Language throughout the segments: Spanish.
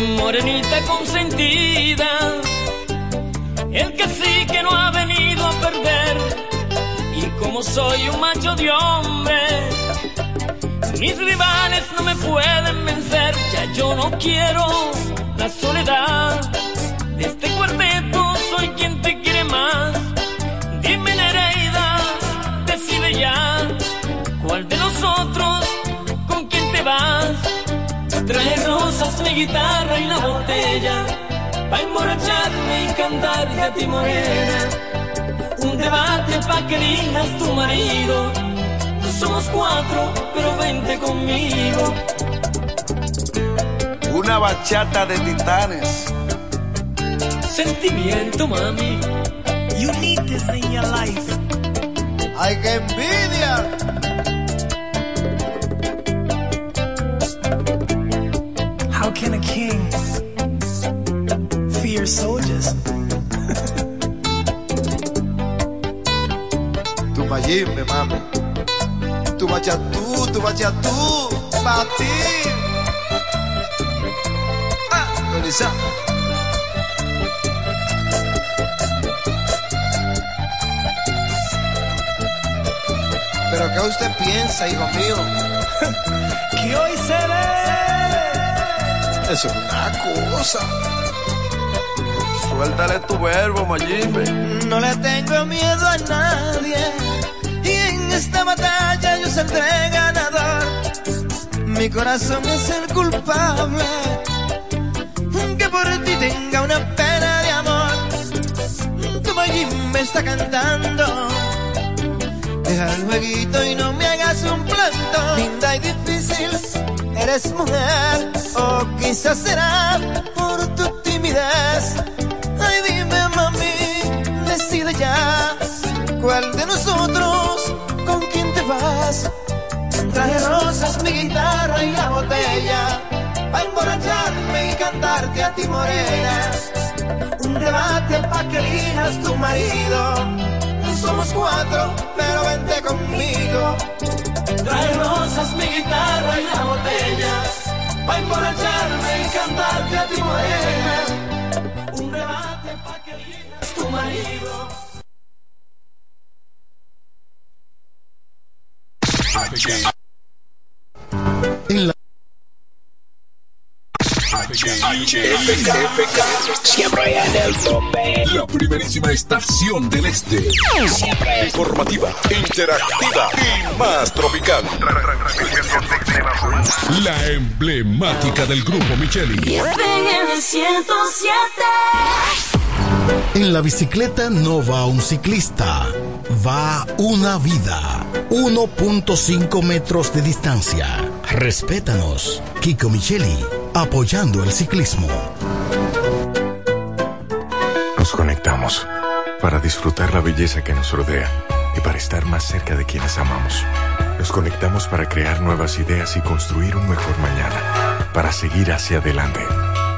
morenita consentida, el que sí que no ha venido a perder. Y como soy un macho de hombre, mis rivales no me pueden vencer. Ya yo no quiero la soledad de este cuarteto, soy quien te quiere más. Guitarra y la botella, pa' emborracharme y cantarte a ti morena. Un debate pa' que elijas tu marido. Somos cuatro, pero vente conmigo. Una bachata de titanes. Sentimiento, mami. You need this in your life. ¡Ay, qué envidia! Mayimbe, mami. Tu bachatú, tu bachatú, pa' ti. Ah, Melissa. ¿Pero qué usted piensa, hijo mío? Que hoy se ve. Eso es una cosa. Suéltale tu verbo, Mayimbe. No le tengo miedo a nadie batalla yo saldré ganador. Mi corazón es el culpable que por ti tenga una pena de amor. Tu Mayim me está cantando. Deja el jueguito y no me hagas un planto. Linda y difícil, eres mujer. O quizás será por tu timidez. Ay, dime, mami, decide ya. ¿Cuál de nosotros vas? Traje rosas, mi guitarra y la botella. Pa' emborracharme y cantarte a ti, morena. Un debate pa' que elijas tu marido. Somos cuatro, pero vente conmigo. Trae rosas, mi guitarra y la botella, pa' emborracharme y cantarte a ti morena. Un debate pa' que elijas tu marido. En la Siempre en el tope. La primerísima estación del este. Siempre. Informativa, interactiva y más tropical. La emblemática del grupo Micheli. FM 107. En la bicicleta no va un ciclista, va una vida. 1.5 metros de distancia. Respétanos. Kiko Micheli, apoyando el ciclismo. Nos conectamos para disfrutar la belleza que nos rodea y para estar más cerca de quienes amamos. Nos conectamos para crear nuevas ideas y construir un mejor mañana, para seguir hacia adelante.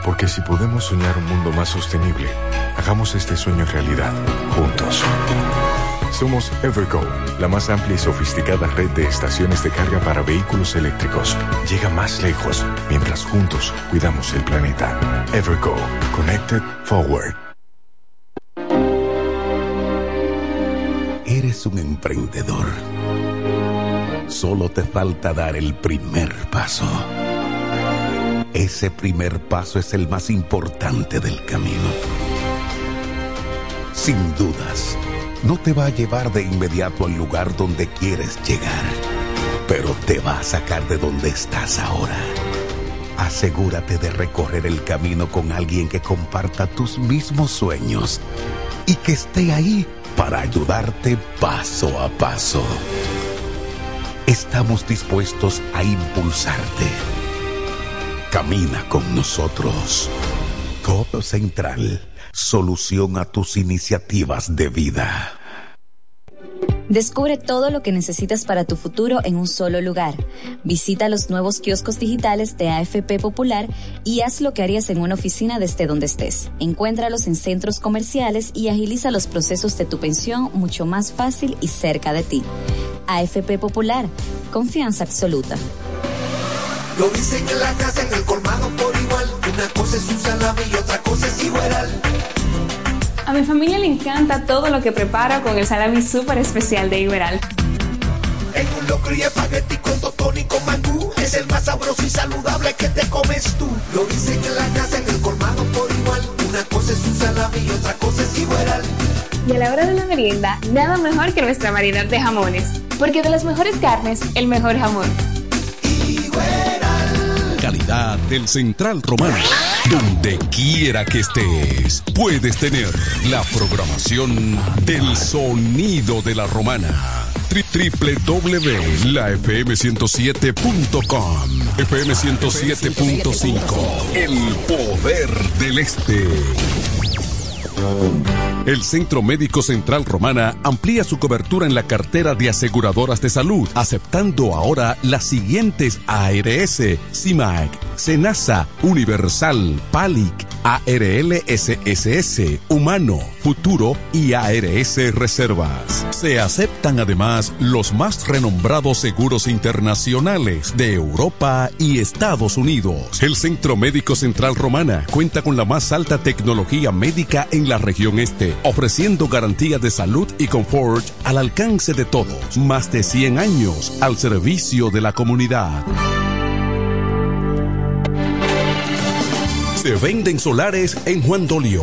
Porque si podemos soñar un mundo más sostenible, hagamos este sueño realidad, juntos. Somos Evergo, la más amplia y sofisticada red de estaciones de carga para vehículos eléctricos. Llega más lejos mientras juntos cuidamos el planeta. Evergo, Connected Forward. Eres un emprendedor. Solo te falta dar el primer paso. Ese primer paso es el más importante del camino. Sin dudas, no te va a llevar de inmediato al lugar donde quieres llegar, pero te va a sacar de donde estás ahora. Asegúrate de recorrer el camino con alguien que comparta tus mismos sueños y que esté ahí para ayudarte paso a paso. Estamos dispuestos a impulsarte. Camina con nosotros. Codo Central, solución a tus iniciativas de vida. Descubre todo lo que necesitas para tu futuro en un solo lugar. Visita los nuevos kioscos digitales de AFP Popular y haz lo que harías en una oficina desde donde estés. Encuéntralos en centros comerciales y agiliza los procesos de tu pensión mucho más fácil y cerca de ti. AFP Popular, confianza absoluta. Lo dicen en la casa, en el colmado por igual. Una cosa es un salami y otra cosa es igual. A mi familia le encanta todo lo que preparo con el salami súper especial de Iberal. En un locro y espagueti con totón y con mangú Es el más sabroso y saludable que te comes tú Lo dicen en la casa, en el colmado por igual Una cosa es un salami y otra cosa es igual. Y a la hora de la merienda, nada mejor que nuestra variedad de jamones. Porque de las mejores carnes, el mejor jamón. Del Central Romano. Donde quiera que estés, puedes tener la programación del sonido de la romana www.lafm107.com FM 107.5 El poder del este. El Centro Médico Central Romana amplía su cobertura en la cartera de aseguradoras de salud, aceptando ahora las siguientes ARS, CIMAC, SENASA, Universal, PALIC, ARLSSS, Humano, Futuro y ARS Reservas. Se aceptan además los más renombrados seguros internacionales de Europa y Estados Unidos. El Centro Médico Central Romana cuenta con la más alta tecnología médica en la región este, ofreciendo garantía de salud y confort al alcance de todos. Más de 100 años al servicio de la comunidad. Se venden solares en Juan Dolio,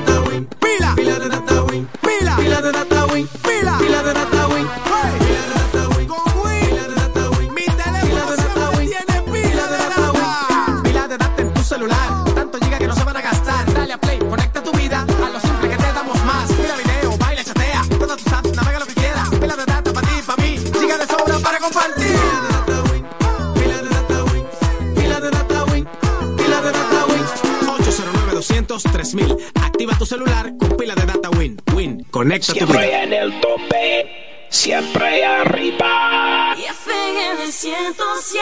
3000 Activa tu celular Conecta tu Siempre vida. en el tope, siempre arriba. Y FM 107.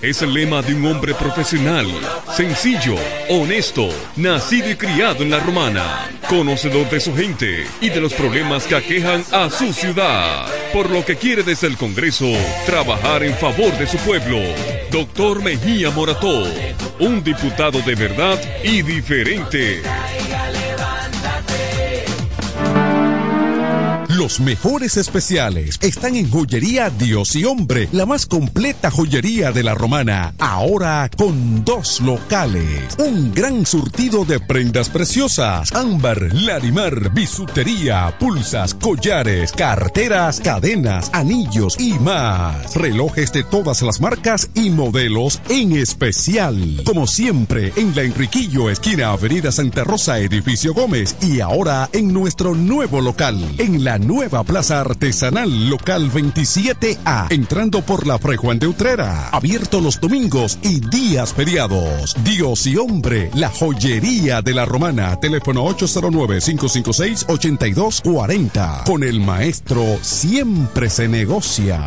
Es el lema de un hombre profesional, sencillo, honesto, nacido y criado en la romana, conocedor de su gente y de los problemas que aquejan a su ciudad, por lo que quiere desde el Congreso trabajar en favor de su pueblo. Doctor Mejía Morató, un diputado de verdad y diferente. Los mejores especiales están en Joyería Dios y Hombre, la más completa joyería de la romana. Ahora con dos locales. Un gran surtido de prendas preciosas. Ámbar, Larimar, bisutería, pulsas, collares, carteras, cadenas, anillos y más. Relojes de todas las marcas y modelos en especial. Como siempre, en la Enriquillo, esquina Avenida Santa Rosa, edificio Gómez. Y ahora en nuestro nuevo local, en la nueva Plaza Artesanal Local 27A, entrando por la Fray Juan de Utrera. Abierto los domingos y días feriados. Dios y hombre, la joyería de la romana. Teléfono 809-556-8240. Con el maestro siempre se negocia.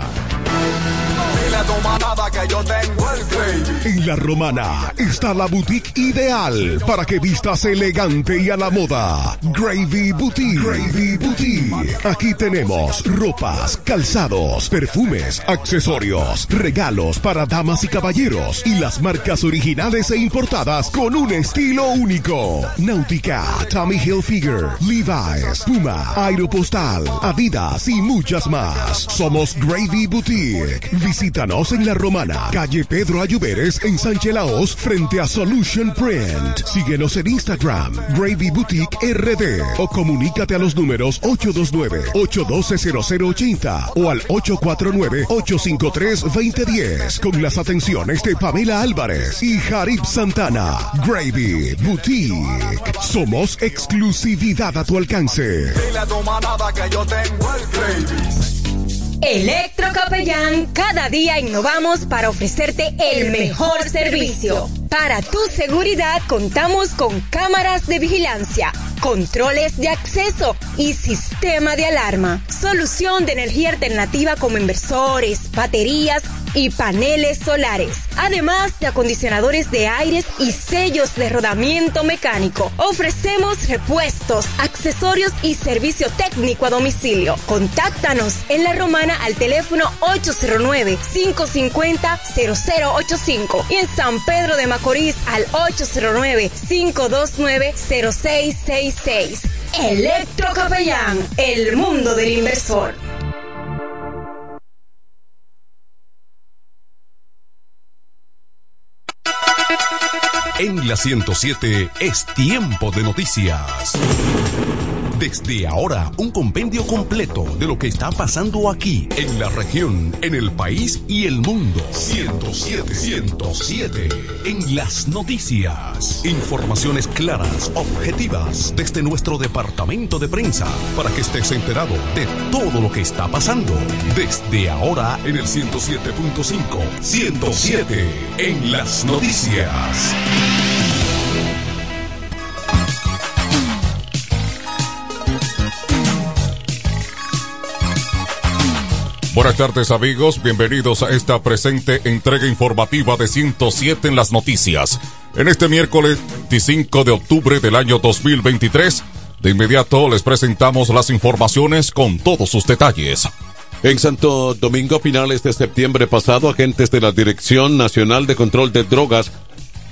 En La Romana está la boutique ideal para que vistas elegante y a la moda. Gravy Boutique. Gravy Boutique. Aquí tenemos ropas, calzados, perfumes, accesorios, regalos para damas y caballeros y las marcas originales e importadas con un estilo único. Náutica, Tommy Hilfiger, Levi's, Puma, Aeropostal, Adidas y muchas más. Somos Gravy Boutique. Visítanos en La Romana, calle Pedro Ayuberes en Sánchez Laos, frente a Solution Print. Síguenos en Instagram, Gravy Boutique RD o comunícate a los números 829-812-0080 o al 849-853-2010 con las atenciones de Pamela Álvarez y Jarib Santana. Gravy Boutique. Somos exclusividad a tu alcance. Dile a tu que yo tengo el gravy. Electrocapellán, cada día innovamos para ofrecerte el mejor servicio. Para tu seguridad contamos con cámaras de vigilancia, controles de acceso y sistema de alarma. Solución de energía alternativa como inversores, baterías y paneles solares. Además de acondicionadores de aires y sellos de rodamiento mecánico. Ofrecemos repuestos, accesorios y servicio técnico a domicilio. Contáctanos en La Romana al teléfono 809-550-0085 y en San Pedro de Macorís al 809-529-0666. Electrocapellán, el mundo del inversor. En la 107 es tiempo de noticias. Desde ahora, un compendio completo de lo que está pasando aquí, en la región, en el país y el mundo. 107, 107. En las noticias. Informaciones claras, objetivas, desde nuestro departamento de prensa, para que estés enterado de todo lo que está pasando. Desde ahora, en el 107.5. 107. En las noticias. Buenas tardes amigos, bienvenidos a esta presente entrega informativa de 107 en las noticias. En este miércoles 25 de octubre del año 2023, de inmediato les presentamos las informaciones con todos sus detalles. En Santo Domingo, finales de septiembre pasado, agentes de la Dirección Nacional de Control de Drogas,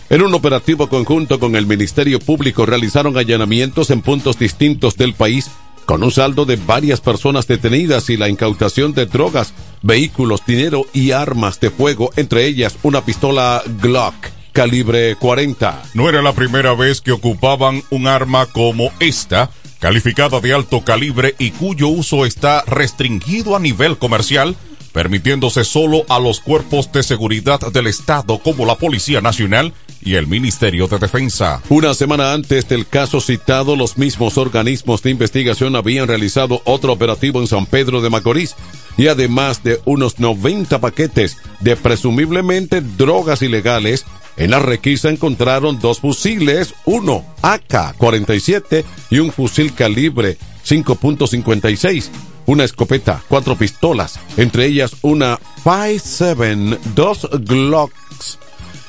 en un operativo conjunto con el Ministerio Público, realizaron allanamientos en puntos distintos del país con un saldo de varias personas detenidas y la incautación de drogas, vehículos, dinero y armas de fuego, entre ellas una pistola Glock calibre 40. No era la primera vez que ocupaban un arma como esta, calificada de alto calibre y cuyo uso está restringido a nivel comercial, permitiéndose solo a los cuerpos de seguridad del Estado como la Policía Nacional y el Ministerio de Defensa. Una semana antes del caso citado, los mismos organismos de investigación habían realizado otro operativo en San Pedro de Macorís y además de unos 90 paquetes de presumiblemente drogas ilegales, en la requisa encontraron dos fusiles, uno AK-47 y un fusil calibre 5.56 una escopeta, cuatro pistolas, entre ellas una 5.7, dos Glocks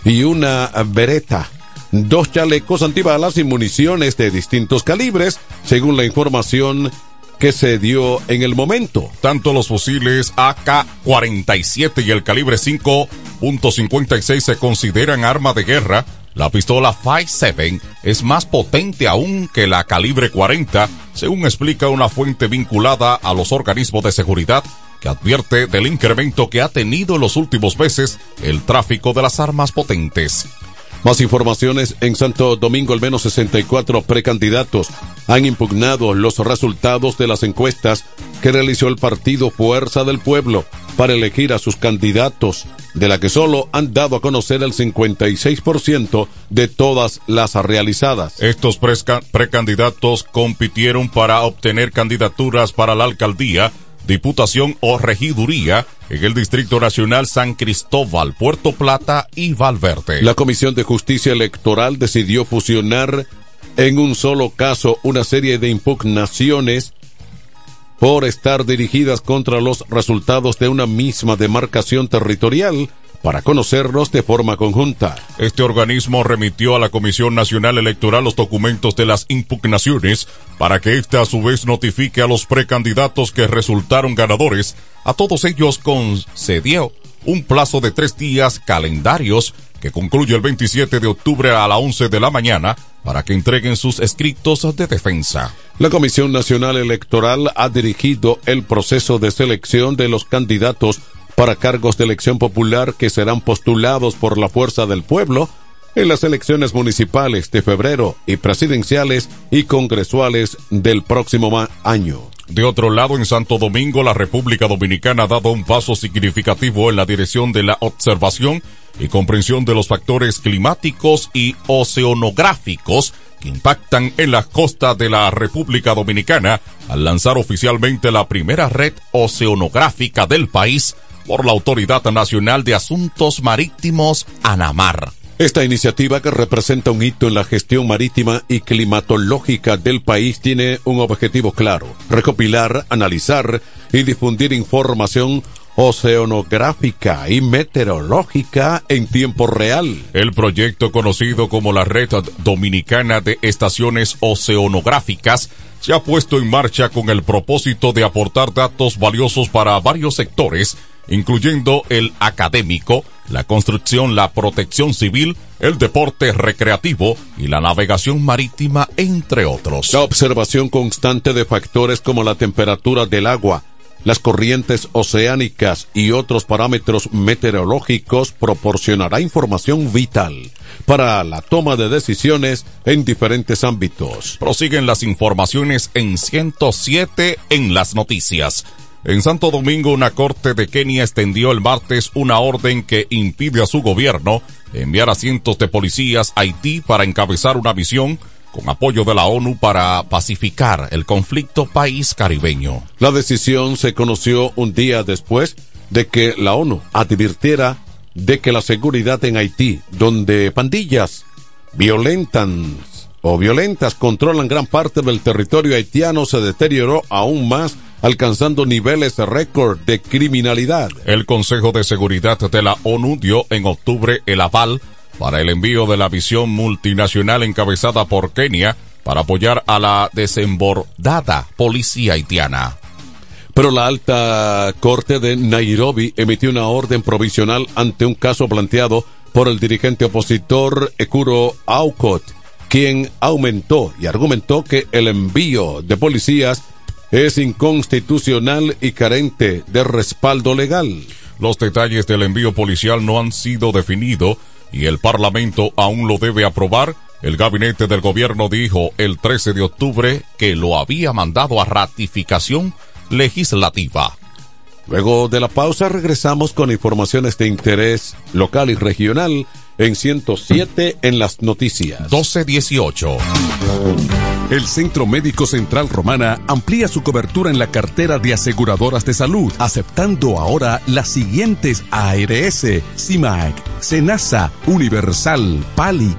y una Beretta, dos chalecos antibalas y municiones de distintos calibres, según la información que se dio en el momento. Tanto los fusiles AK-47 y el calibre 5.56 se consideran arma de guerra. La pistola 5.7 es más potente aún que la calibre 40, según explica una fuente vinculada a los organismos de seguridad que advierte del incremento que ha tenido en los últimos meses el tráfico de las armas potentes. Más informaciones en Santo Domingo, al menos 64 precandidatos han impugnado los resultados de las encuestas que realizó el partido Fuerza del Pueblo para elegir a sus candidatos, de la que solo han dado a conocer el 56% de todas las realizadas. Estos precandidatos compitieron para obtener candidaturas para la alcaldía diputación o regiduría en el Distrito Nacional San Cristóbal, Puerto Plata y Valverde. La Comisión de Justicia Electoral decidió fusionar en un solo caso una serie de impugnaciones por estar dirigidas contra los resultados de una misma demarcación territorial para conocerlos de forma conjunta. Este organismo remitió a la Comisión Nacional Electoral los documentos de las impugnaciones para que ésta a su vez notifique a los precandidatos que resultaron ganadores. A todos ellos concedió un plazo de tres días calendarios que concluye el 27 de octubre a las 11 de la mañana para que entreguen sus escritos de defensa. La Comisión Nacional Electoral ha dirigido el proceso de selección de los candidatos para cargos de elección popular que serán postulados por la fuerza del pueblo en las elecciones municipales de febrero y presidenciales y congresuales del próximo año. De otro lado, en Santo Domingo, la República Dominicana ha dado un paso significativo en la dirección de la observación y comprensión de los factores climáticos y oceanográficos que impactan en la costa de la República Dominicana al lanzar oficialmente la primera red oceanográfica del país por la Autoridad Nacional de Asuntos Marítimos ANAMAR. Esta iniciativa que representa un hito en la gestión marítima y climatológica del país tiene un objetivo claro, recopilar, analizar y difundir información oceanográfica y meteorológica en tiempo real. El proyecto conocido como la Red Dominicana de Estaciones Oceanográficas se ha puesto en marcha con el propósito de aportar datos valiosos para varios sectores incluyendo el académico, la construcción, la protección civil, el deporte recreativo y la navegación marítima, entre otros. La observación constante de factores como la temperatura del agua, las corrientes oceánicas y otros parámetros meteorológicos proporcionará información vital para la toma de decisiones en diferentes ámbitos. Prosiguen las informaciones en 107 en las noticias. En Santo Domingo, una corte de Kenia extendió el martes una orden que impide a su gobierno enviar a cientos de policías a Haití para encabezar una misión con apoyo de la ONU para pacificar el conflicto país caribeño. La decisión se conoció un día después de que la ONU advirtiera de que la seguridad en Haití, donde pandillas violentan o violentas controlan gran parte del territorio haitiano, se deterioró aún más alcanzando niveles récord de criminalidad. El Consejo de Seguridad de la ONU dio en octubre el aval para el envío de la visión multinacional encabezada por Kenia para apoyar a la desembordada policía haitiana. Pero la alta corte de Nairobi emitió una orden provisional ante un caso planteado por el dirigente opositor Ekuro Aukot, quien aumentó y argumentó que el envío de policías es inconstitucional y carente de respaldo legal. Los detalles del envío policial no han sido definidos y el Parlamento aún lo debe aprobar. El gabinete del gobierno dijo el 13 de octubre que lo había mandado a ratificación legislativa. Luego de la pausa regresamos con informaciones de interés local y regional en 107 en las noticias. 1218. El Centro Médico Central Romana amplía su cobertura en la cartera de aseguradoras de salud, aceptando ahora las siguientes ARS, CIMAC, SENASA, Universal, PALIC,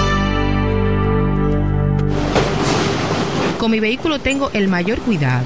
Con mi vehículo tengo el mayor cuidado.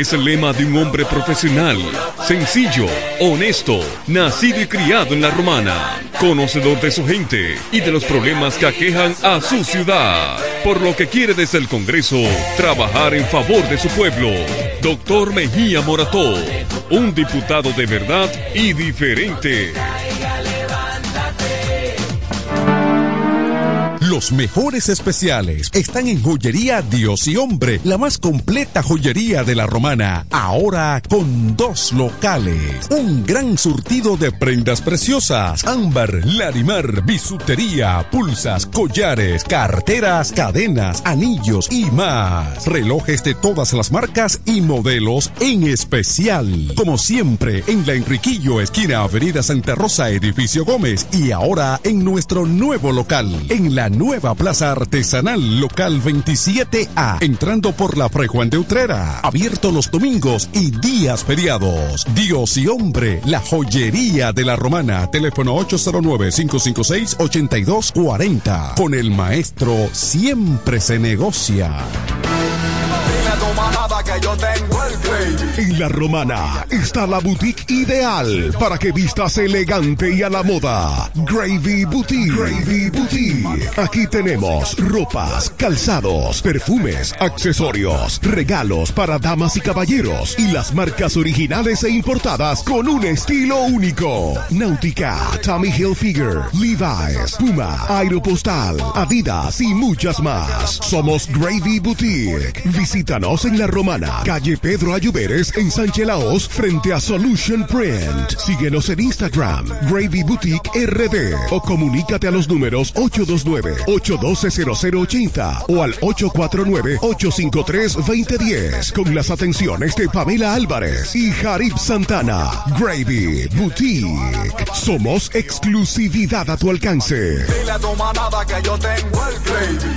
es el lema de un hombre profesional, sencillo, honesto, nacido y criado en la romana, conocedor de su gente y de los problemas que aquejan a su ciudad, por lo que quiere desde el Congreso trabajar en favor de su pueblo. Doctor Mejía Morató, un diputado de verdad y diferente. Los mejores especiales están en Joyería Dios y Hombre, la más completa joyería de la romana. Ahora con dos locales. Un gran surtido de prendas preciosas: ámbar, larimar, bisutería, pulsas, collares, carteras, cadenas, anillos y más. Relojes de todas las marcas y modelos en especial. Como siempre, en la Enriquillo, esquina Avenida Santa Rosa, edificio Gómez. Y ahora en nuestro nuevo local, en la nueva Plaza Artesanal Local 27A, entrando por la Fray de Utrera. Abierto los domingos y días feriados. Dios y hombre, la joyería de la romana. Teléfono 809-556-8240. Con el maestro siempre se negocia. En la romana está la boutique ideal para que vistas elegante y a la moda. Gravy Boutique. Gravy Boutique. Aquí tenemos ropas, calzados, perfumes, accesorios, regalos para damas y caballeros y las marcas originales e importadas con un estilo único. Náutica, Tommy Hilfiger, Levi's, Puma, Aeropostal, Adidas y muchas más. Somos Gravy Boutique. Visítanos en la romana, calle Pedro Ayuberes en Sánchez Laos frente a Solution Print. Síguenos en Instagram, Gravy Boutique RD o comunícate a los números 829-812-0080 o al 849-853-2010 con las atenciones de Pamela Álvarez y Jarib Santana. Gravy Boutique. Somos exclusividad a tu alcance. Dile a tu manada que yo tengo el gravy.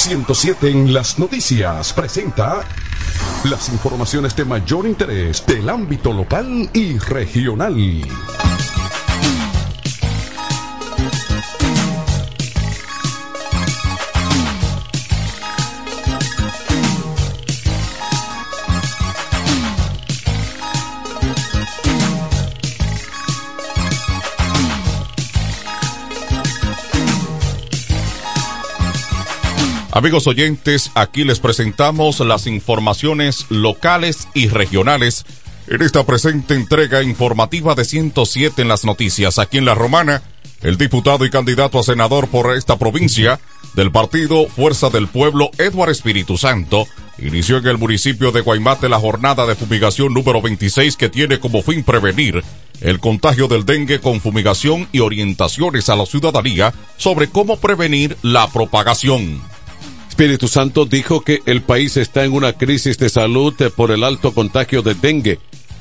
107 en las noticias presenta las informaciones de mayor interés del ámbito local y regional. Amigos oyentes, aquí les presentamos las informaciones locales y regionales en esta presente entrega informativa de 107 en las noticias. Aquí en La Romana, el diputado y candidato a senador por esta provincia del partido Fuerza del Pueblo, Eduardo Espíritu Santo, inició en el municipio de Guaymate la jornada de fumigación número 26 que tiene como fin prevenir el contagio del dengue con fumigación y orientaciones a la ciudadanía sobre cómo prevenir la propagación. Espíritu Santo dijo que el país está en una crisis de salud por el alto contagio de dengue.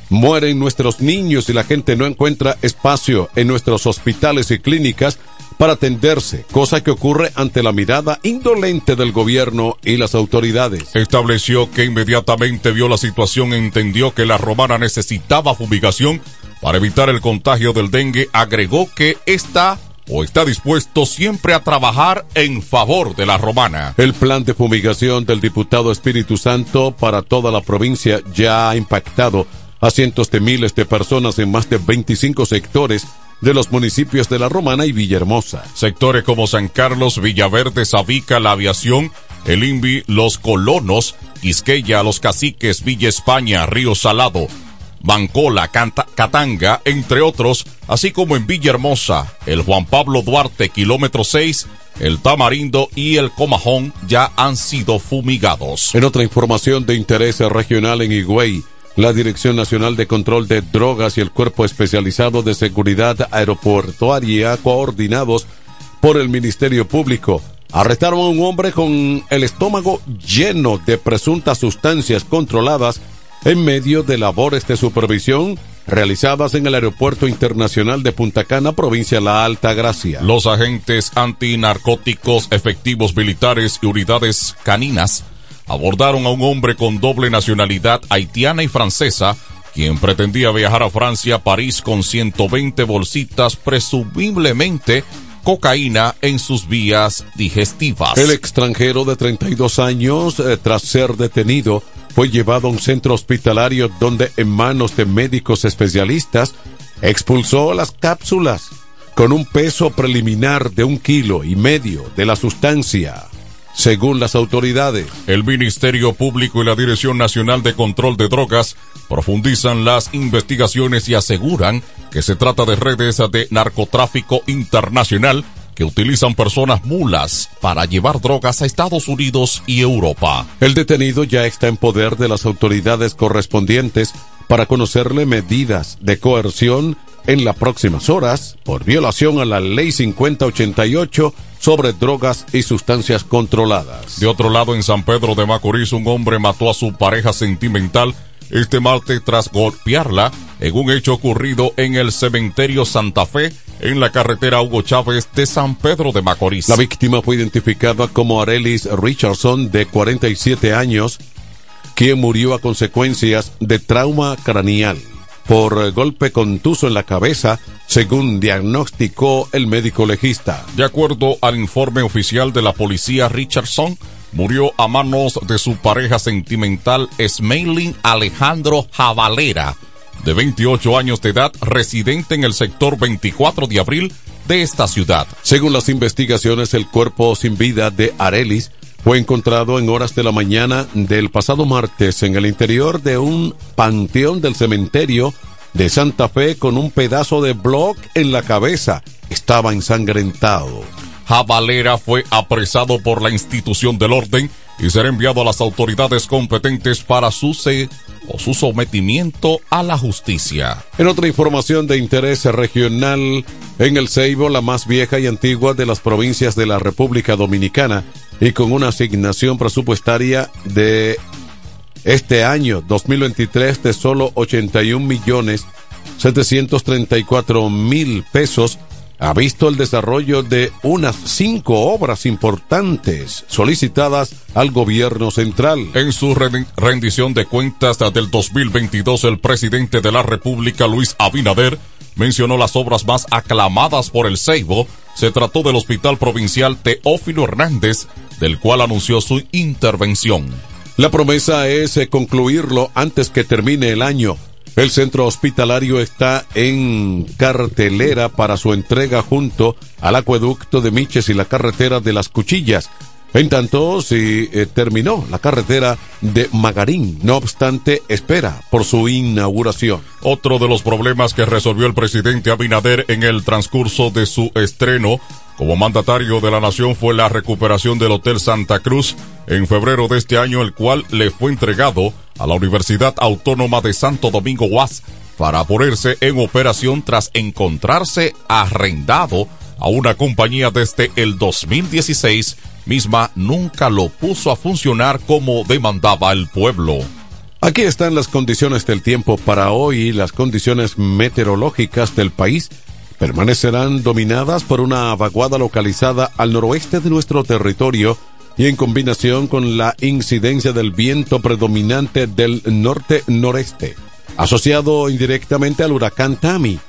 Mueren nuestros niños y la gente no encuentra espacio en nuestros hospitales y clínicas para atenderse, cosa que ocurre ante la mirada indolente del gobierno y las autoridades. Estableció que inmediatamente vio la situación e entendió que la romana necesitaba fumigación para evitar el contagio del dengue. Agregó que esta o está dispuesto siempre a trabajar en favor de la romana. El plan de fumigación del diputado Espíritu Santo para toda la provincia ya ha impactado a cientos de miles de personas en más de 25 sectores de los municipios de La Romana y Villahermosa. Sectores como San Carlos, Villaverde, Sabica, la aviación, el INVI, los colonos, Quisqueya, los caciques, Villa España, Río Salado, Bancola, Catanga, entre otros, así como en Villahermosa, el Juan Pablo Duarte, kilómetro 6, el Tamarindo y el Comajón ya han sido fumigados. En otra información de interés regional en Higüey, la Dirección Nacional de Control de Drogas y el Cuerpo Especializado de Seguridad Aeroportuaria, coordinados por el Ministerio Público, arrestaron a un hombre con el estómago lleno de presuntas sustancias controladas en medio de labores de supervisión realizadas en el Aeropuerto Internacional de Punta Cana, provincia La Alta Gracia. Los agentes antinarcóticos, efectivos militares y unidades caninas abordaron a un hombre con doble nacionalidad haitiana y francesa, quien pretendía viajar a Francia, París, con 120 bolsitas, presumiblemente cocaína en sus vías digestivas. El extranjero de 32 años, eh, tras ser detenido, fue llevado a un centro hospitalario donde en manos de médicos especialistas expulsó las cápsulas con un peso preliminar de un kilo y medio de la sustancia. Según las autoridades, el Ministerio Público y la Dirección Nacional de Control de Drogas profundizan las investigaciones y aseguran que se trata de redes de narcotráfico internacional que utilizan personas mulas para llevar drogas a Estados Unidos y Europa. El detenido ya está en poder de las autoridades correspondientes para conocerle medidas de coerción en las próximas horas por violación a la Ley 5088 sobre drogas y sustancias controladas. De otro lado, en San Pedro de Macorís, un hombre mató a su pareja sentimental este martes tras golpearla en un hecho ocurrido en el cementerio Santa Fe en la carretera Hugo Chávez de San Pedro de Macorís. La víctima fue identificada como Arelis Richardson de 47 años, quien murió a consecuencias de trauma craneal por golpe contuso en la cabeza, según diagnosticó el médico legista. De acuerdo al informe oficial de la policía, Richardson murió a manos de su pareja sentimental Smailin Alejandro Javalera, de 28 años de edad, residente en el sector 24 de abril de esta ciudad. Según las investigaciones, el cuerpo sin vida de Arelis fue encontrado en horas de la mañana del pasado martes en el interior de un panteón del cementerio de Santa Fe con un pedazo de bloc en la cabeza. Estaba ensangrentado. Javalera fue apresado por la institución del orden y será enviado a las autoridades competentes para su o su sometimiento a la justicia. En otra información de interés regional, en el Ceibo, la más vieja y antigua de las provincias de la República Dominicana, y con una asignación presupuestaria de este año 2023 de solo 81 millones 734 mil pesos, ha visto el desarrollo de unas cinco obras importantes solicitadas al gobierno central. En su rendición de cuentas del 2022, el presidente de la República, Luis Abinader, mencionó las obras más aclamadas por el Ceibo. Se trató del Hospital Provincial Teófilo Hernández, del cual anunció su intervención. La promesa es eh, concluirlo antes que termine el año. El centro hospitalario está en cartelera para su entrega junto al acueducto de Miches y la carretera de las Cuchillas. En tanto, si eh, terminó la carretera de Magarín, no obstante, espera por su inauguración. Otro de los problemas que resolvió el presidente Abinader en el transcurso de su estreno como mandatario de la nación fue la recuperación del Hotel Santa Cruz en febrero de este año, el cual le fue entregado a la Universidad Autónoma de Santo Domingo UAS para ponerse en operación tras encontrarse arrendado a una compañía desde el 2016 misma nunca lo puso a funcionar como demandaba el pueblo. Aquí están las condiciones del tiempo para hoy. Las condiciones meteorológicas del país permanecerán dominadas por una vaguada localizada al noroeste de nuestro territorio y en combinación con la incidencia del viento predominante del norte-noreste, asociado indirectamente al huracán Tami,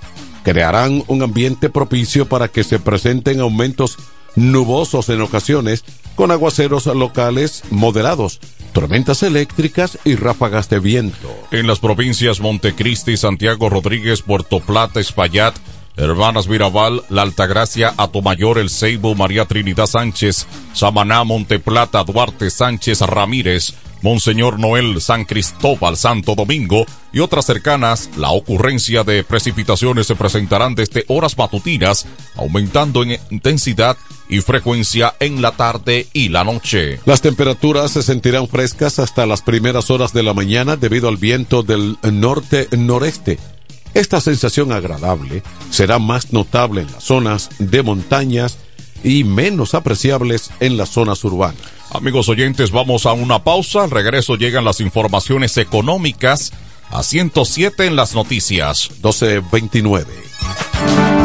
crearán un ambiente propicio para que se presenten aumentos nubosos en ocasiones, con aguaceros locales moderados, tormentas eléctricas y ráfagas de viento. En las provincias Montecristi, Santiago Rodríguez, Puerto Plata, Espaillat, Hermanas Mirabal, La Altagracia, Atomayor, El Ceibo, María Trinidad Sánchez, Samaná, Monteplata, Duarte Sánchez Ramírez, Monseñor Noel, San Cristóbal, Santo Domingo y otras cercanas, la ocurrencia de precipitaciones se presentarán desde horas matutinas, aumentando en intensidad y frecuencia en la tarde y la noche. Las temperaturas se sentirán frescas hasta las primeras horas de la mañana debido al viento del norte-noreste. Esta sensación agradable será más notable en las zonas de montañas y menos apreciables en las zonas urbanas. Amigos oyentes, vamos a una pausa. Al regreso llegan las informaciones económicas a 107 en las noticias. 1229.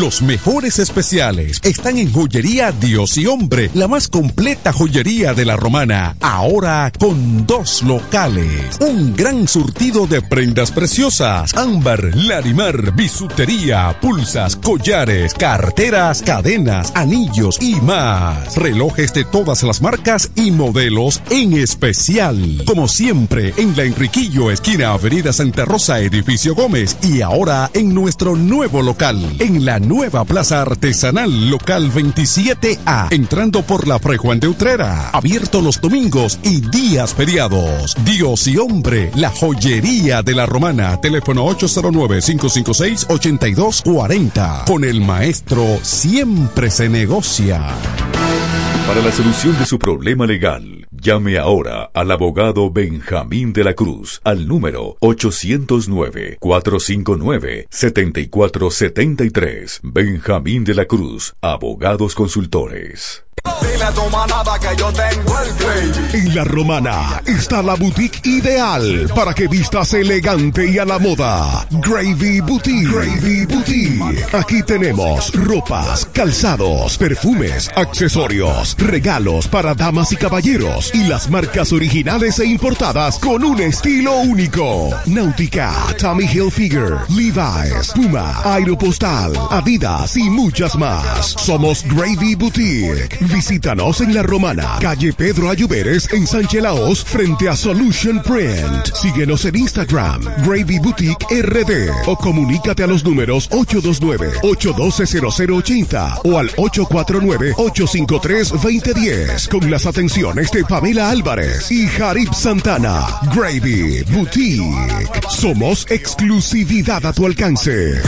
Los mejores especiales están en Joyería Dios y Hombre, la más completa joyería de la romana. Ahora con dos locales. Un gran surtido de prendas preciosas. Ámbar, Larimar, bisutería, pulsas, collares, carteras, cadenas, anillos y más. Relojes de todas las marcas y modelos en especial. Como siempre, en la Enriquillo, esquina Avenida Santa Rosa, edificio Gómez. Y ahora en nuestro nuevo local, en la nueva Plaza Artesanal Local 27A, entrando por la Fray Juan de Utrera. Abierto los domingos y días feriados. Dios y hombre, la joyería de la romana. Teléfono 809-556-8240. Con el maestro siempre se negocia. Para la solución de su problema legal, llame ahora al abogado Benjamín de la Cruz al número 809-459-7473. Benjamín de la Cruz, abogados consultores. En La Romana está la boutique ideal para que vistas elegante y a la moda. Gravy Boutique. Gravy Boutique. Aquí tenemos ropas, calzados, perfumes, accesorios, regalos para damas y caballeros y las marcas originales e importadas con un estilo único. Náutica, Tommy Hilfiger, Levi's, Puma, Aeropostal, Adidas y muchas más. Somos Gravy Boutique. Visítanos en La Romana, calle Pedro Ayuberes, en Sánchez Laos, frente a Solution Print. Síguenos en Instagram, Gravy Boutique RD, o comunícate a los números 829-812-0080 o al 849-853-2010 con las atenciones de Pamela Álvarez y Jarib Santana. Gravy Boutique. Somos exclusividad a tu alcance.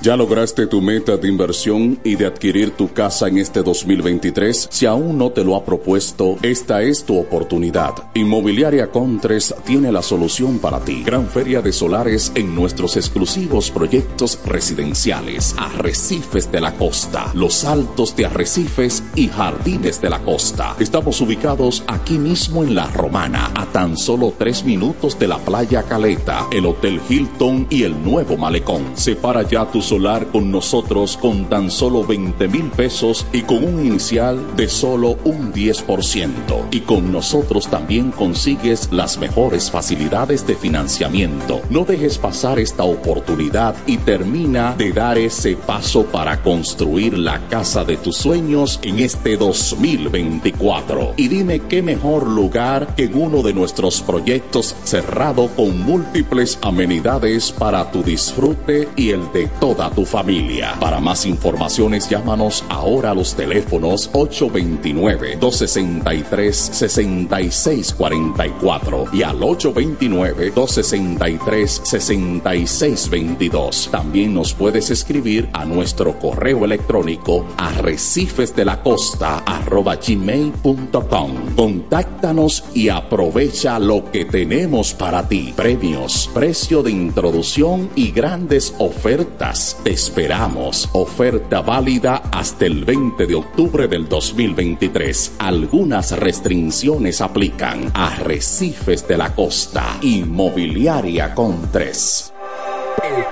¿Ya lograste tu meta de inversión y de adquirir tu casa en este 2023? Si aún no te lo ha propuesto, esta es tu oportunidad. Inmobiliaria Contres tiene la solución para ti. Gran feria de solares en nuestros exclusivos proyectos residenciales. Arrecifes de la Costa, Los Altos de Arrecifes y Jardines de la Costa. Estamos ubicados aquí mismo en La Romana, a tan solo tres minutos de la playa Caleta, el Hotel Hilton y el nuevo Malecón. Separa ya tu solar con nosotros con tan solo 20 mil pesos y con un inicial de solo un 10%. Y con nosotros también consigues las mejores facilidades de financiamiento. No dejes pasar esta oportunidad y termina de dar ese paso para construir la casa de tus sueños en este 2024. Y dime qué mejor lugar que uno de nuestros proyectos cerrado con múltiples amenidades para tu disfrute y el de toda tu familia. Para más informaciones llámanos ahora a los teléfonos 829-263-6644 y al 829-263-6622. También nos puedes escribir a nuestro correo electrónico arrecifes de la costa arroba gmail.com. Contáctanos y aprovecha lo que tenemos para ti. Premios, precio de introducción y grandes ofertas. Te esperamos. Oferta válida hasta el 20 de octubre del 2023. Algunas restricciones aplican. Arrecifes de la costa. Inmobiliaria con 3.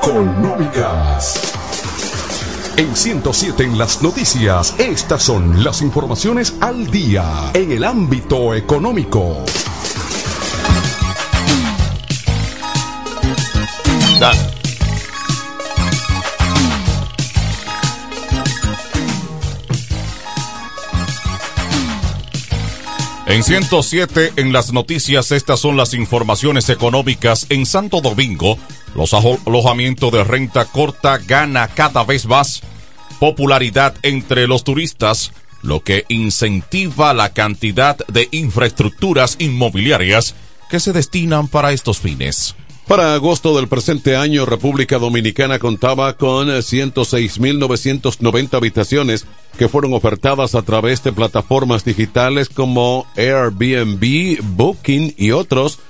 Económicas. En 107 en las noticias, estas son las informaciones al día en el ámbito económico. En 107 en las noticias, estas son las informaciones económicas. En Santo Domingo, los alojamientos de renta corta gana cada vez más popularidad entre los turistas, lo que incentiva la cantidad de infraestructuras inmobiliarias que se destinan para estos fines. Para agosto del presente año, República Dominicana contaba con 106.990 habitaciones que fueron ofertadas a través de plataformas digitales como Airbnb, Booking y otros.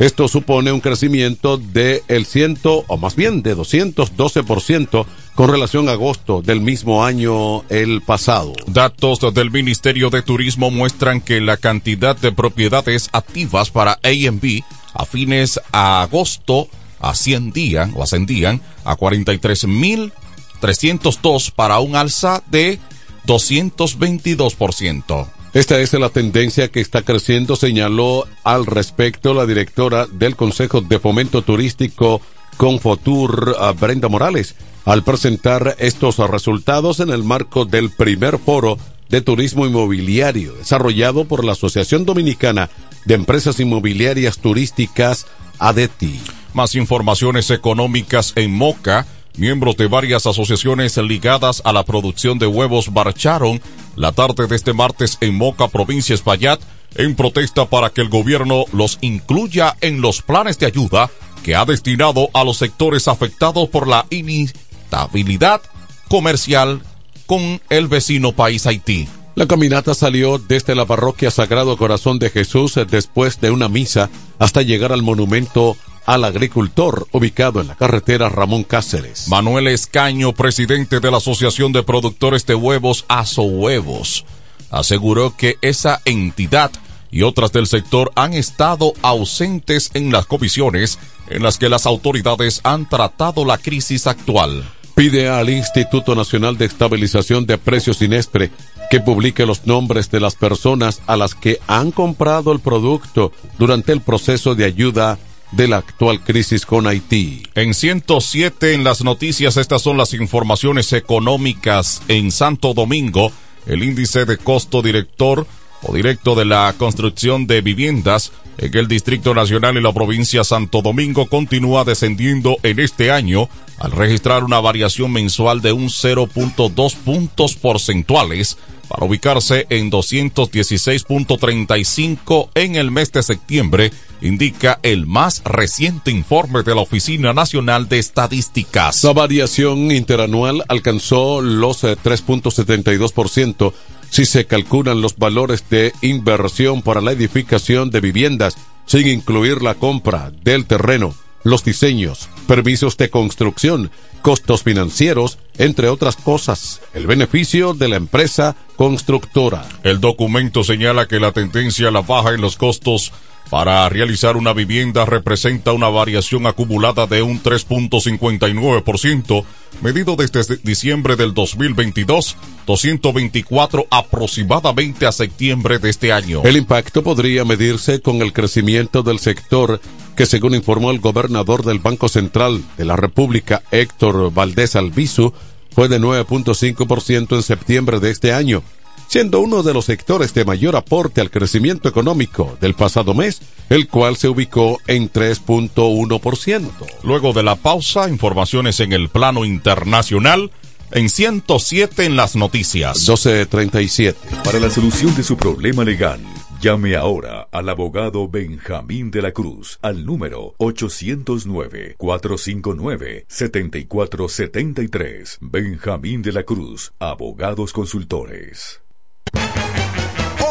Esto supone un crecimiento de el ciento, o más bien de 212% con relación a agosto del mismo año el pasado. Datos del Ministerio de Turismo muestran que la cantidad de propiedades activas para A&B a fines a agosto ascendían o ascendían a 43.302 para un alza de 222%. Esta es la tendencia que está creciendo, señaló al respecto la directora del Consejo de Fomento Turístico Confotur, Brenda Morales, al presentar estos resultados en el marco del primer foro de turismo inmobiliario desarrollado por la Asociación Dominicana de Empresas Inmobiliarias Turísticas, ADETI. Más informaciones económicas en Moca. Miembros de varias asociaciones ligadas a la producción de huevos marcharon la tarde de este martes en Moca, provincia Espaillat, en protesta para que el gobierno los incluya en los planes de ayuda que ha destinado a los sectores afectados por la inestabilidad comercial con el vecino país Haití. La caminata salió desde la parroquia Sagrado Corazón de Jesús después de una misa hasta llegar al monumento al agricultor ubicado en la carretera Ramón Cáceres. Manuel Escaño, presidente de la Asociación de Productores de Huevos Aso Huevos, aseguró que esa entidad y otras del sector han estado ausentes en las comisiones en las que las autoridades han tratado la crisis actual. Pide al Instituto Nacional de Estabilización de Precios Inespre que publique los nombres de las personas a las que han comprado el producto durante el proceso de ayuda de la actual crisis con Haití. En 107 en las noticias, estas son las informaciones económicas en Santo Domingo. El índice de costo director o directo de la construcción de viviendas en el Distrito Nacional y la provincia Santo Domingo continúa descendiendo en este año al registrar una variación mensual de un 0.2 puntos porcentuales para ubicarse en 216.35 en el mes de septiembre, indica el más reciente informe de la Oficina Nacional de Estadísticas. La variación interanual alcanzó los 3.72% si se calculan los valores de inversión para la edificación de viviendas sin incluir la compra del terreno, los diseños, permisos de construcción, costos financieros, entre otras cosas, el beneficio de la empresa constructora. El documento señala que la tendencia a la baja en los costos para realizar una vivienda representa una variación acumulada de un 3.59%, medido desde diciembre del 2022, 224 aproximadamente a septiembre de este año. El impacto podría medirse con el crecimiento del sector que según informó el gobernador del Banco Central de la República, Héctor Valdés Albizu, fue de 9.5% en septiembre de este año, siendo uno de los sectores de mayor aporte al crecimiento económico del pasado mes, el cual se ubicó en 3.1%. Luego de la pausa, informaciones en el plano internacional. En 107 en las noticias. 1237. Para la solución de su problema legal, llame ahora al abogado Benjamín de la Cruz al número 809-459-7473. Benjamín de la Cruz, abogados consultores.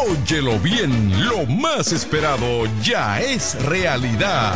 Óyelo bien, lo más esperado ya es realidad.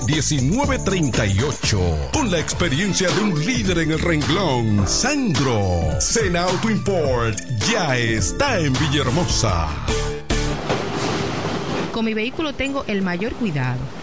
809-866-1938. Con la experiencia de un líder en el renglón, Sandro. Sena Auto Import ya está en Villahermosa. Con mi vehículo tengo el mayor cuidado.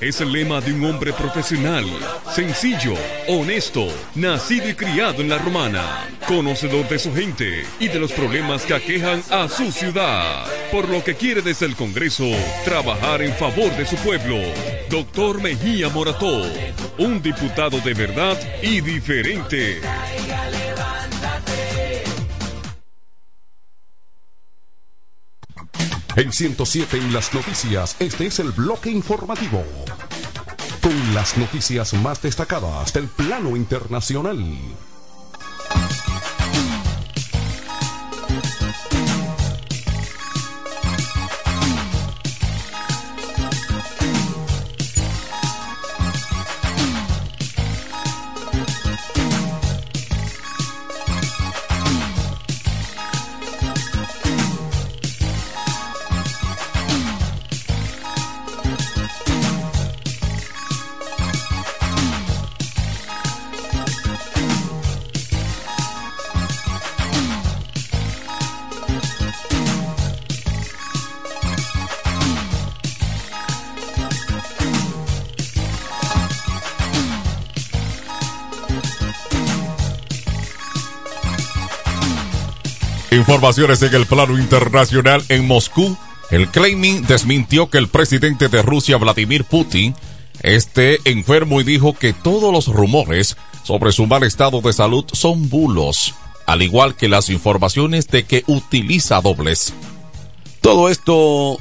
Es el lema de un hombre profesional, sencillo, honesto, nacido y criado en la romana, conocedor de su gente y de los problemas que aquejan a su ciudad, por lo que quiere desde el Congreso trabajar en favor de su pueblo. Doctor Mejía Morató, un diputado de verdad y diferente. En 107 en las noticias, este es el bloque informativo. Con las noticias más destacadas del plano internacional. Informaciones en el plano internacional en Moscú. El Kremlin desmintió que el presidente de Rusia, Vladimir Putin, esté enfermo y dijo que todos los rumores sobre su mal estado de salud son bulos, al igual que las informaciones de que utiliza dobles. Todo esto,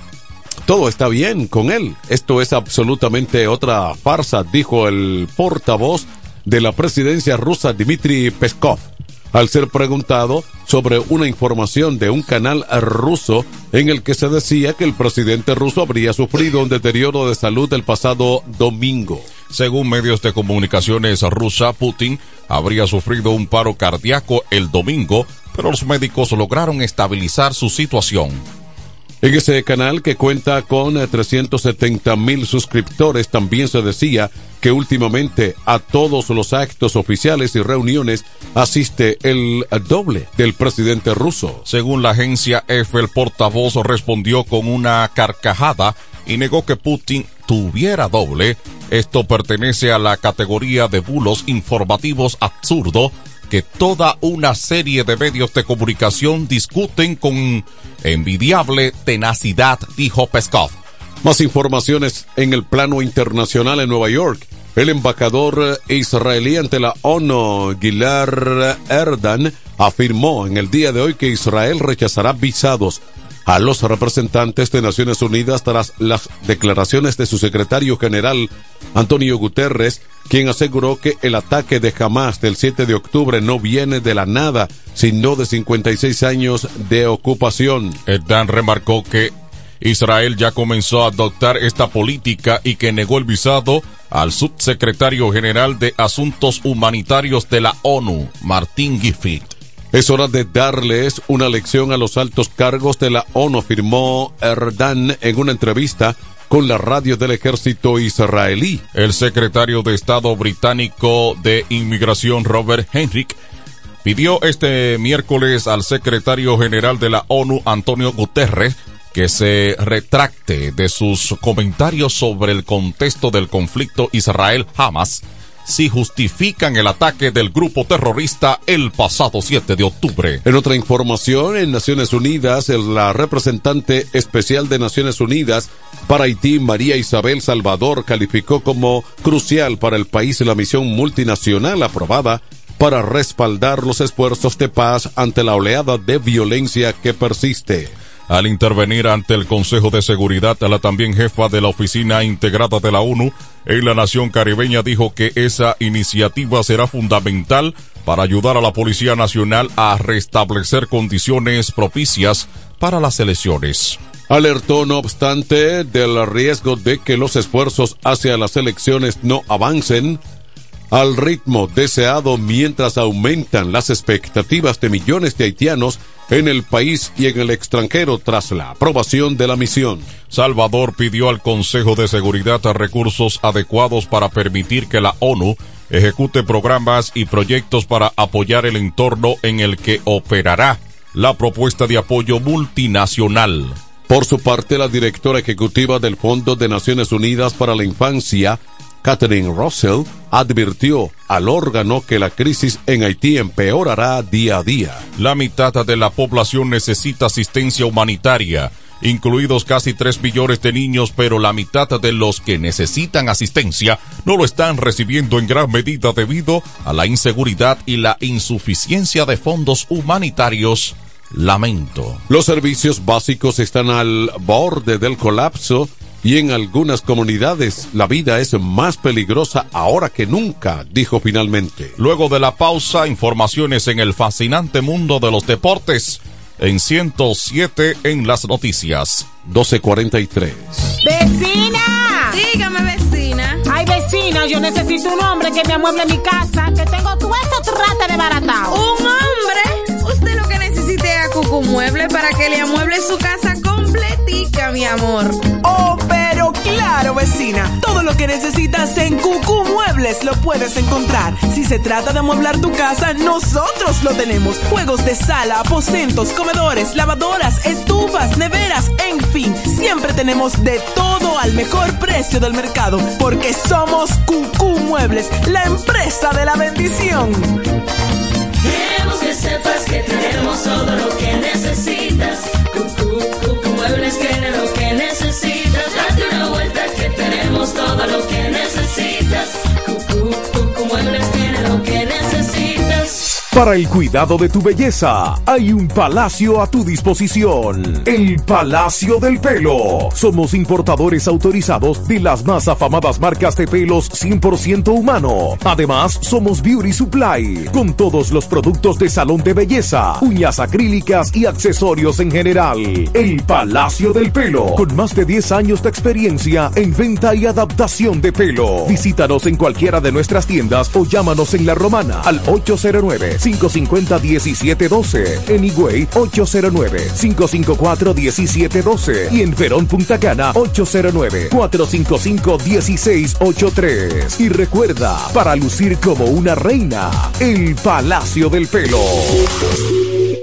todo está bien con él. Esto es absolutamente otra farsa, dijo el portavoz de la presidencia rusa, Dmitry Peskov al ser preguntado sobre una información de un canal ruso en el que se decía que el presidente ruso habría sufrido un deterioro de salud el pasado domingo. Según medios de comunicaciones rusa, Putin habría sufrido un paro cardíaco el domingo, pero los médicos lograron estabilizar su situación. En ese canal que cuenta con 370 mil suscriptores también se decía que últimamente a todos los actos oficiales y reuniones asiste el doble del presidente ruso. Según la agencia EFE, el portavoz respondió con una carcajada y negó que Putin tuviera doble. Esto pertenece a la categoría de bulos informativos absurdo que toda una serie de medios de comunicación discuten con envidiable tenacidad, dijo Peskov. Más informaciones en el plano internacional en Nueva York. El embajador israelí ante la ONU, Gilad Erdan, afirmó en el día de hoy que Israel rechazará visados a los representantes de Naciones Unidas tras las declaraciones de su secretario general Antonio Guterres, quien aseguró que el ataque de Hamas del 7 de octubre no viene de la nada, sino de 56 años de ocupación. Erdan remarcó que Israel ya comenzó a adoptar esta política y que negó el visado al subsecretario general de Asuntos Humanitarios de la ONU, Martín Griffith. Es hora de darles una lección a los altos cargos de la ONU, afirmó Erdan en una entrevista con la radio del ejército israelí. El secretario de Estado británico de Inmigración, Robert Henrik, pidió este miércoles al secretario general de la ONU, Antonio Guterres, que se retracte de sus comentarios sobre el contexto del conflicto Israel-Hamas si justifican el ataque del grupo terrorista el pasado 7 de octubre. En otra información, en Naciones Unidas, la representante especial de Naciones Unidas para Haití, María Isabel Salvador, calificó como crucial para el país la misión multinacional aprobada para respaldar los esfuerzos de paz ante la oleada de violencia que persiste. Al intervenir ante el Consejo de Seguridad, la también jefa de la Oficina Integrada de la ONU en la nación caribeña dijo que esa iniciativa será fundamental para ayudar a la Policía Nacional a restablecer condiciones propicias para las elecciones. Alertó, no obstante, del riesgo de que los esfuerzos hacia las elecciones no avancen al ritmo deseado mientras aumentan las expectativas de millones de haitianos en el país y en el extranjero tras la aprobación de la misión. Salvador pidió al Consejo de Seguridad recursos adecuados para permitir que la ONU ejecute programas y proyectos para apoyar el entorno en el que operará la propuesta de apoyo multinacional. Por su parte, la directora ejecutiva del Fondo de Naciones Unidas para la Infancia, Catherine Russell, advirtió al órgano que la crisis en Haití empeorará día a día. La mitad de la población necesita asistencia humanitaria, incluidos casi 3 millones de niños, pero la mitad de los que necesitan asistencia no lo están recibiendo en gran medida debido a la inseguridad y la insuficiencia de fondos humanitarios. Lamento. Los servicios básicos están al borde del colapso y en algunas comunidades la vida es más peligrosa ahora que nunca, dijo finalmente. Luego de la pausa, informaciones en el fascinante mundo de los deportes en 107 en las noticias. 1243. ¡Vecina! Dígame, vecina. Ay, vecina, yo necesito un hombre que me amueble mi casa, que tengo todo eso trata de baratado. ¿Un hombre? Usted lo que necesite es a Cucu Mueble para que le amueble su casa completica, mi amor. Oh, pero claro, vecina. Todo lo que necesitas en Cucú Muebles lo puedes encontrar. Si se trata de amueblar tu casa, nosotros lo tenemos. Juegos de sala, aposentos, comedores, lavadoras, estufas, neveras, en fin. Siempre tenemos de todo al mejor precio del mercado. Porque somos Cucú Muebles, la empresa de la bendición. Queremos que sepas que tenemos todo lo que necesitas. Cucú, tenemos todo lo que necesitas. Para el cuidado de tu belleza, hay un palacio a tu disposición. El Palacio del Pelo. Somos importadores autorizados de las más afamadas marcas de pelos 100% humano. Además, somos Beauty Supply, con todos los productos de salón de belleza, uñas acrílicas y accesorios en general. El Palacio del Pelo, con más de 10 años de experiencia en venta y adaptación de pelo. Visítanos en cualquiera de nuestras tiendas o llámanos en La Romana al 809 550-1712. En Higüey, 809-554-1712. Y en Verón Punta Cana, 809-455-1683. Y recuerda, para lucir como una reina, el Palacio del Pelo.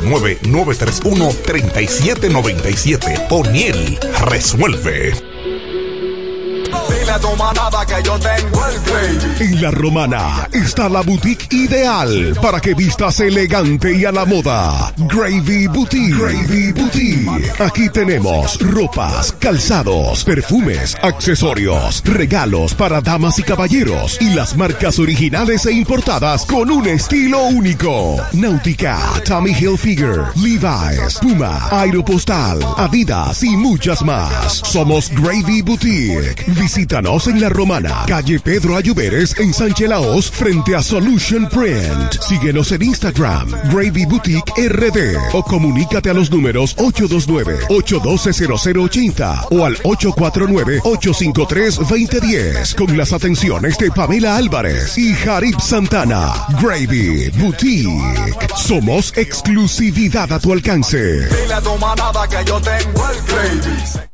809-931-3797. O'Neill resuelve. Que yo tengo el. En La Romana está la boutique ideal para que vistas elegante y a la moda. Gravy Boutique. Gravy Boutique. Aquí tenemos ropas, calzados, perfumes, accesorios, regalos para damas y caballeros y las marcas originales e importadas con un estilo único. Náutica, Tommy Hilfiger, Levi's, Puma, Aeropostal, Adidas y muchas más. Somos Gravy Boutique. Visítanos en La Romana, calle Pedro Ayuberes en Sánchez Laos, frente a Solution Print. Síguenos en Instagram, Gravy Boutique RD o comunícate a los números 829-812-0080 o al 849-853-2010 con las atenciones de Pamela Álvarez y Jarib Santana. Gravy Boutique. Somos exclusividad a tu alcance. Dile a tu manada que yo tengo el gravy.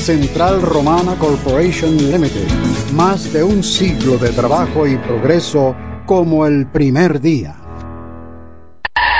Central Romana Corporation Limited. Más de un siglo de trabajo y progreso como el primer día.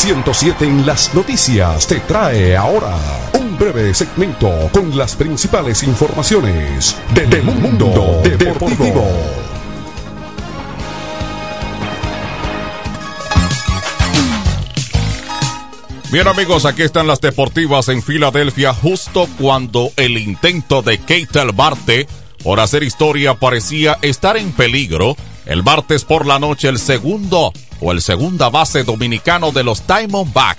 107 en las noticias te trae ahora un breve segmento con las principales informaciones del mundo deportivo. Bien amigos, aquí están las deportivas en Filadelfia justo cuando el intento de Keitel Marte por hacer historia parecía estar en peligro. El martes por la noche el segundo o el segunda base dominicano de los Diamondback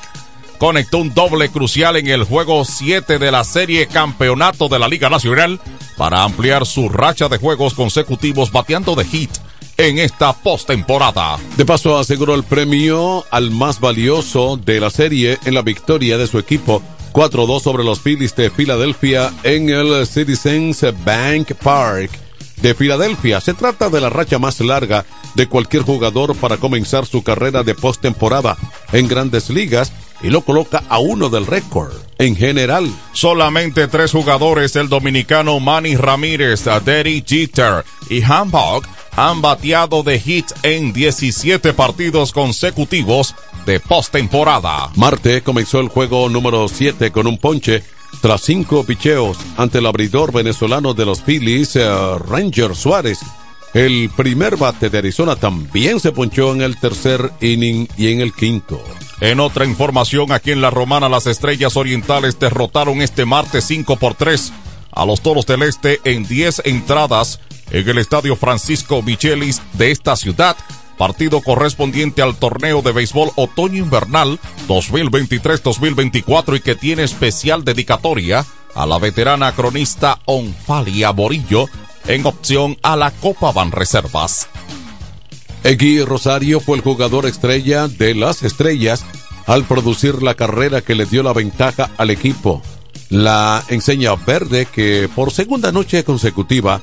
conectó un doble crucial en el juego 7 de la serie campeonato de la Liga Nacional para ampliar su racha de juegos consecutivos bateando de hit en esta postemporada. De paso, aseguró el premio al más valioso de la serie en la victoria de su equipo 4-2 sobre los Phillies de Filadelfia en el Citizens Bank Park de Filadelfia. Se trata de la racha más larga de cualquier jugador para comenzar su carrera de postemporada en grandes ligas y lo coloca a uno del récord en general. Solamente tres jugadores, el dominicano Manny Ramírez, Derry Jeter y Hamburg, han bateado de hit en 17 partidos consecutivos de postemporada. Marte comenzó el juego número 7 con un ponche tras cinco picheos ante el abridor venezolano de los Phillies, eh, Ranger Suárez. El primer bate de Arizona también se ponchó en el tercer inning y en el quinto. En otra información, aquí en La Romana, las Estrellas Orientales derrotaron este martes 5 por 3 a los Toros del Este en 10 entradas en el Estadio Francisco Michelis de esta ciudad partido correspondiente al torneo de béisbol otoño-invernal 2023-2024 y que tiene especial dedicatoria a la veterana cronista Onfalia Morillo en opción a la Copa Banreservas. Egui Rosario fue el jugador estrella de las estrellas al producir la carrera que le dio la ventaja al equipo. La enseña verde que por segunda noche consecutiva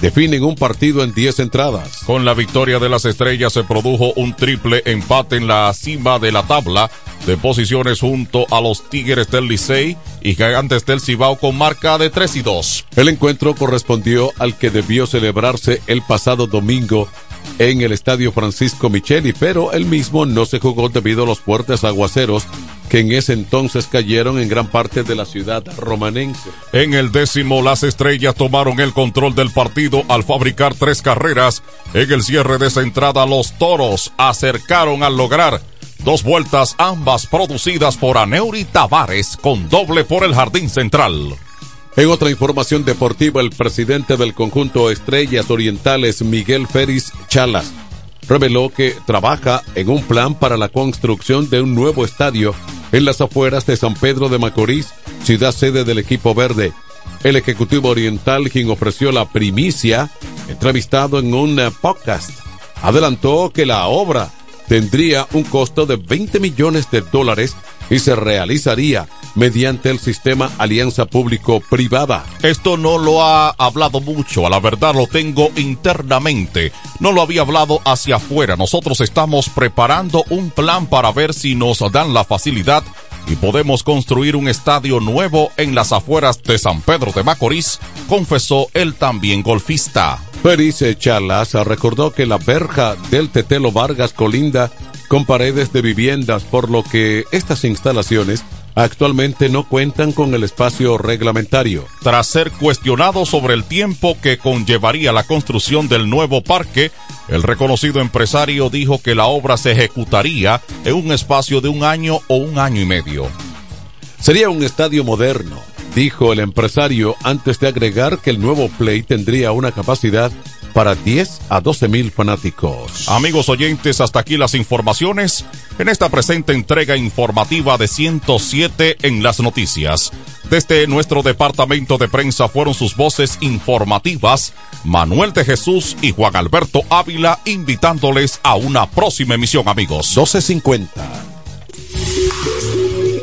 definen un partido en 10 entradas. Con la victoria de las estrellas se produjo un triple empate en la cima de la tabla de posiciones junto a los Tigres del Licey y Gigantes del Cibao con marca de 3 y 2. El encuentro correspondió al que debió celebrarse el pasado domingo en el Estadio Francisco Micheli, pero el mismo no se jugó debido a los fuertes aguaceros que en ese entonces cayeron en gran parte de la ciudad romanense. En el décimo, las estrellas tomaron el control del partido al fabricar tres carreras. En el cierre de esa entrada, los toros acercaron al lograr dos vueltas, ambas producidas por Aneuri Tavares, con doble por el jardín central. En otra información deportiva, el presidente del conjunto Estrellas Orientales, Miguel Férez Chalas, reveló que trabaja en un plan para la construcción de un nuevo estadio en las afueras de San Pedro de Macorís, ciudad sede del equipo verde. El Ejecutivo Oriental, quien ofreció la primicia, entrevistado en un podcast, adelantó que la obra tendría un costo de 20 millones de dólares y se realizaría mediante el sistema alianza público-privada. Esto no lo ha hablado mucho, a la verdad lo tengo internamente. No lo había hablado hacia afuera. Nosotros estamos preparando un plan para ver si nos dan la facilidad y podemos construir un estadio nuevo en las afueras de San Pedro de Macorís, confesó el también golfista. Feliz Chalas recordó que la verja del Tetelo Vargas colinda con paredes de viviendas, por lo que estas instalaciones actualmente no cuentan con el espacio reglamentario. Tras ser cuestionado sobre el tiempo que conllevaría la construcción del nuevo parque, el reconocido empresario dijo que la obra se ejecutaría en un espacio de un año o un año y medio. Sería un estadio moderno, dijo el empresario antes de agregar que el nuevo Play tendría una capacidad para 10 a 12 mil fanáticos. Amigos oyentes, hasta aquí las informaciones en esta presente entrega informativa de 107 en las noticias. Desde nuestro departamento de prensa fueron sus voces informativas Manuel de Jesús y Juan Alberto Ávila invitándoles a una próxima emisión amigos. 1250.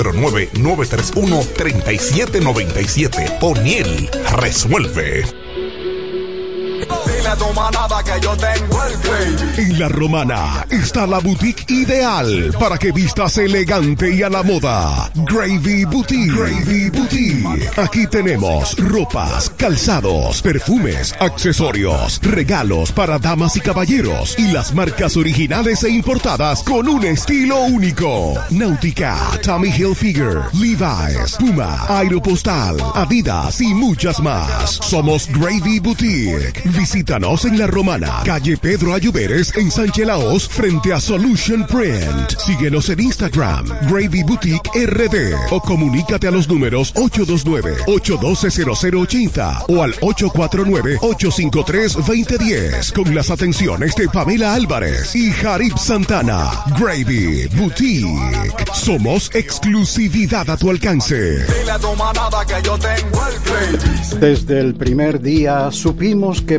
809-931-3797. O'Neill resuelve. Gravy. En la romana está la boutique ideal para que vistas elegante y a la moda. Gravy Boutique. Gravy Boutique. Aquí tenemos ropas, calzados, perfumes, accesorios, regalos para damas y caballeros y las marcas originales e importadas con un estilo único. Náutica, Tommy Hilfiger, Levi's, Puma, Aeropostal, Adidas y muchas más. Somos Gravy Boutique. Visítanos en La Romana, calle Pedro Ayuberes en Sánchez Laos, frente a Solution Print. Síguenos en Instagram, Gravy Boutique RD o comunícate a los números 829-812-0080 o al 849-853-2010 con las atenciones de Pamela Álvarez y Jarib Santana. Gravy Boutique. Somos exclusividad a tu alcance. Desde el primer día supimos que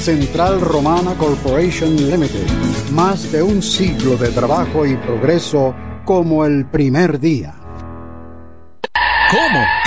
Central Romana Corporation Limited. Más de un siglo de trabajo y progreso como el primer día. ¿Cómo?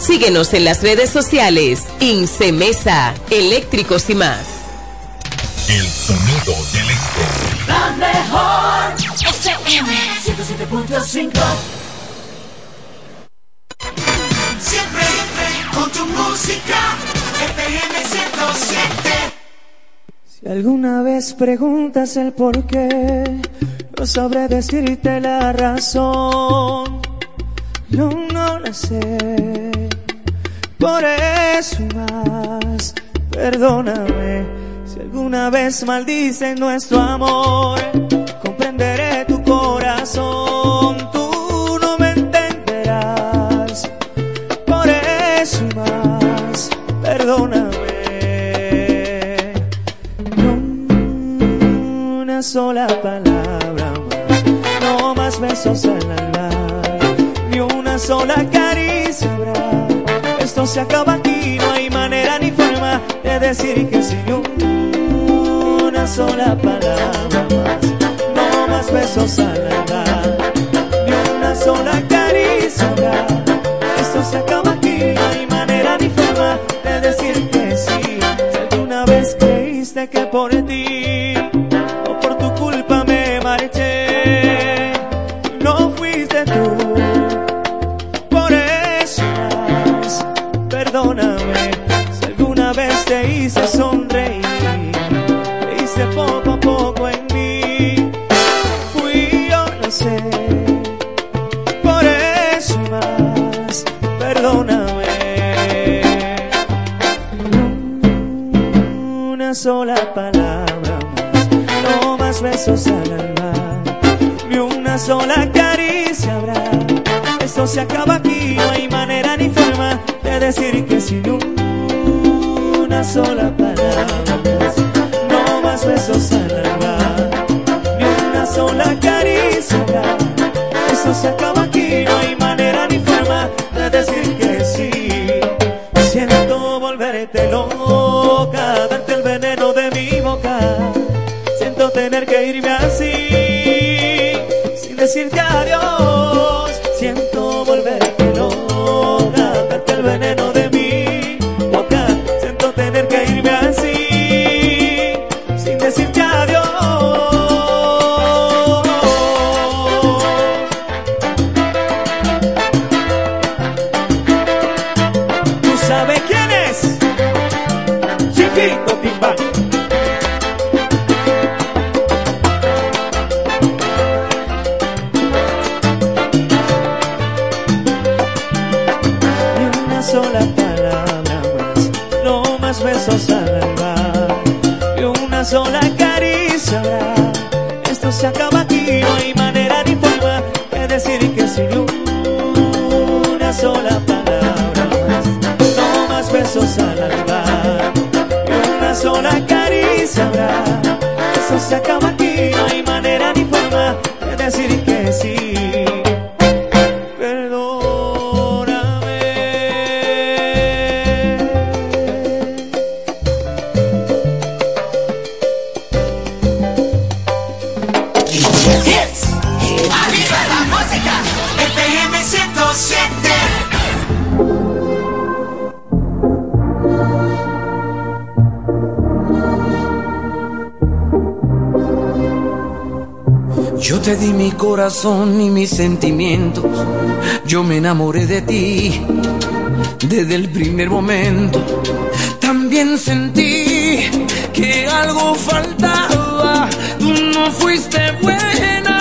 Síguenos en las redes sociales. Incemesa, eléctricos y más. El sonido del este. La mejor FM 107.5 Siempre con tu música FM 107 Si alguna vez preguntas el por qué, no sabré decirte la razón. No, no la sé. Por eso más, perdóname si alguna vez maldicen nuestro amor. entenderé tu corazón, tú no me entenderás. Por eso más, perdóname. No una sola palabra más, no más besos ni una sola caricia habrá. Esto se acaba aquí, no hay manera ni forma de decir que sí, ni una sola palabra no más besos al alba, besos al alma, ni una sola caricia habrá. Esto se acaba aquí, no hay manera ni forma de decir que sí, ni una sola irme así, sin decirte adiós. Besos al alba, ni una sola caricia. Esto se acaba aquí, no hay manera ni forma de decir que sí, ni una sola palabra más, no más besos al alba, ni una sola caricia. Esto se acaba aquí, te mi corazón y mis sentimientos. Yo me enamoré de ti desde el primer momento. También sentí que algo faltaba. Tú no fuiste buena,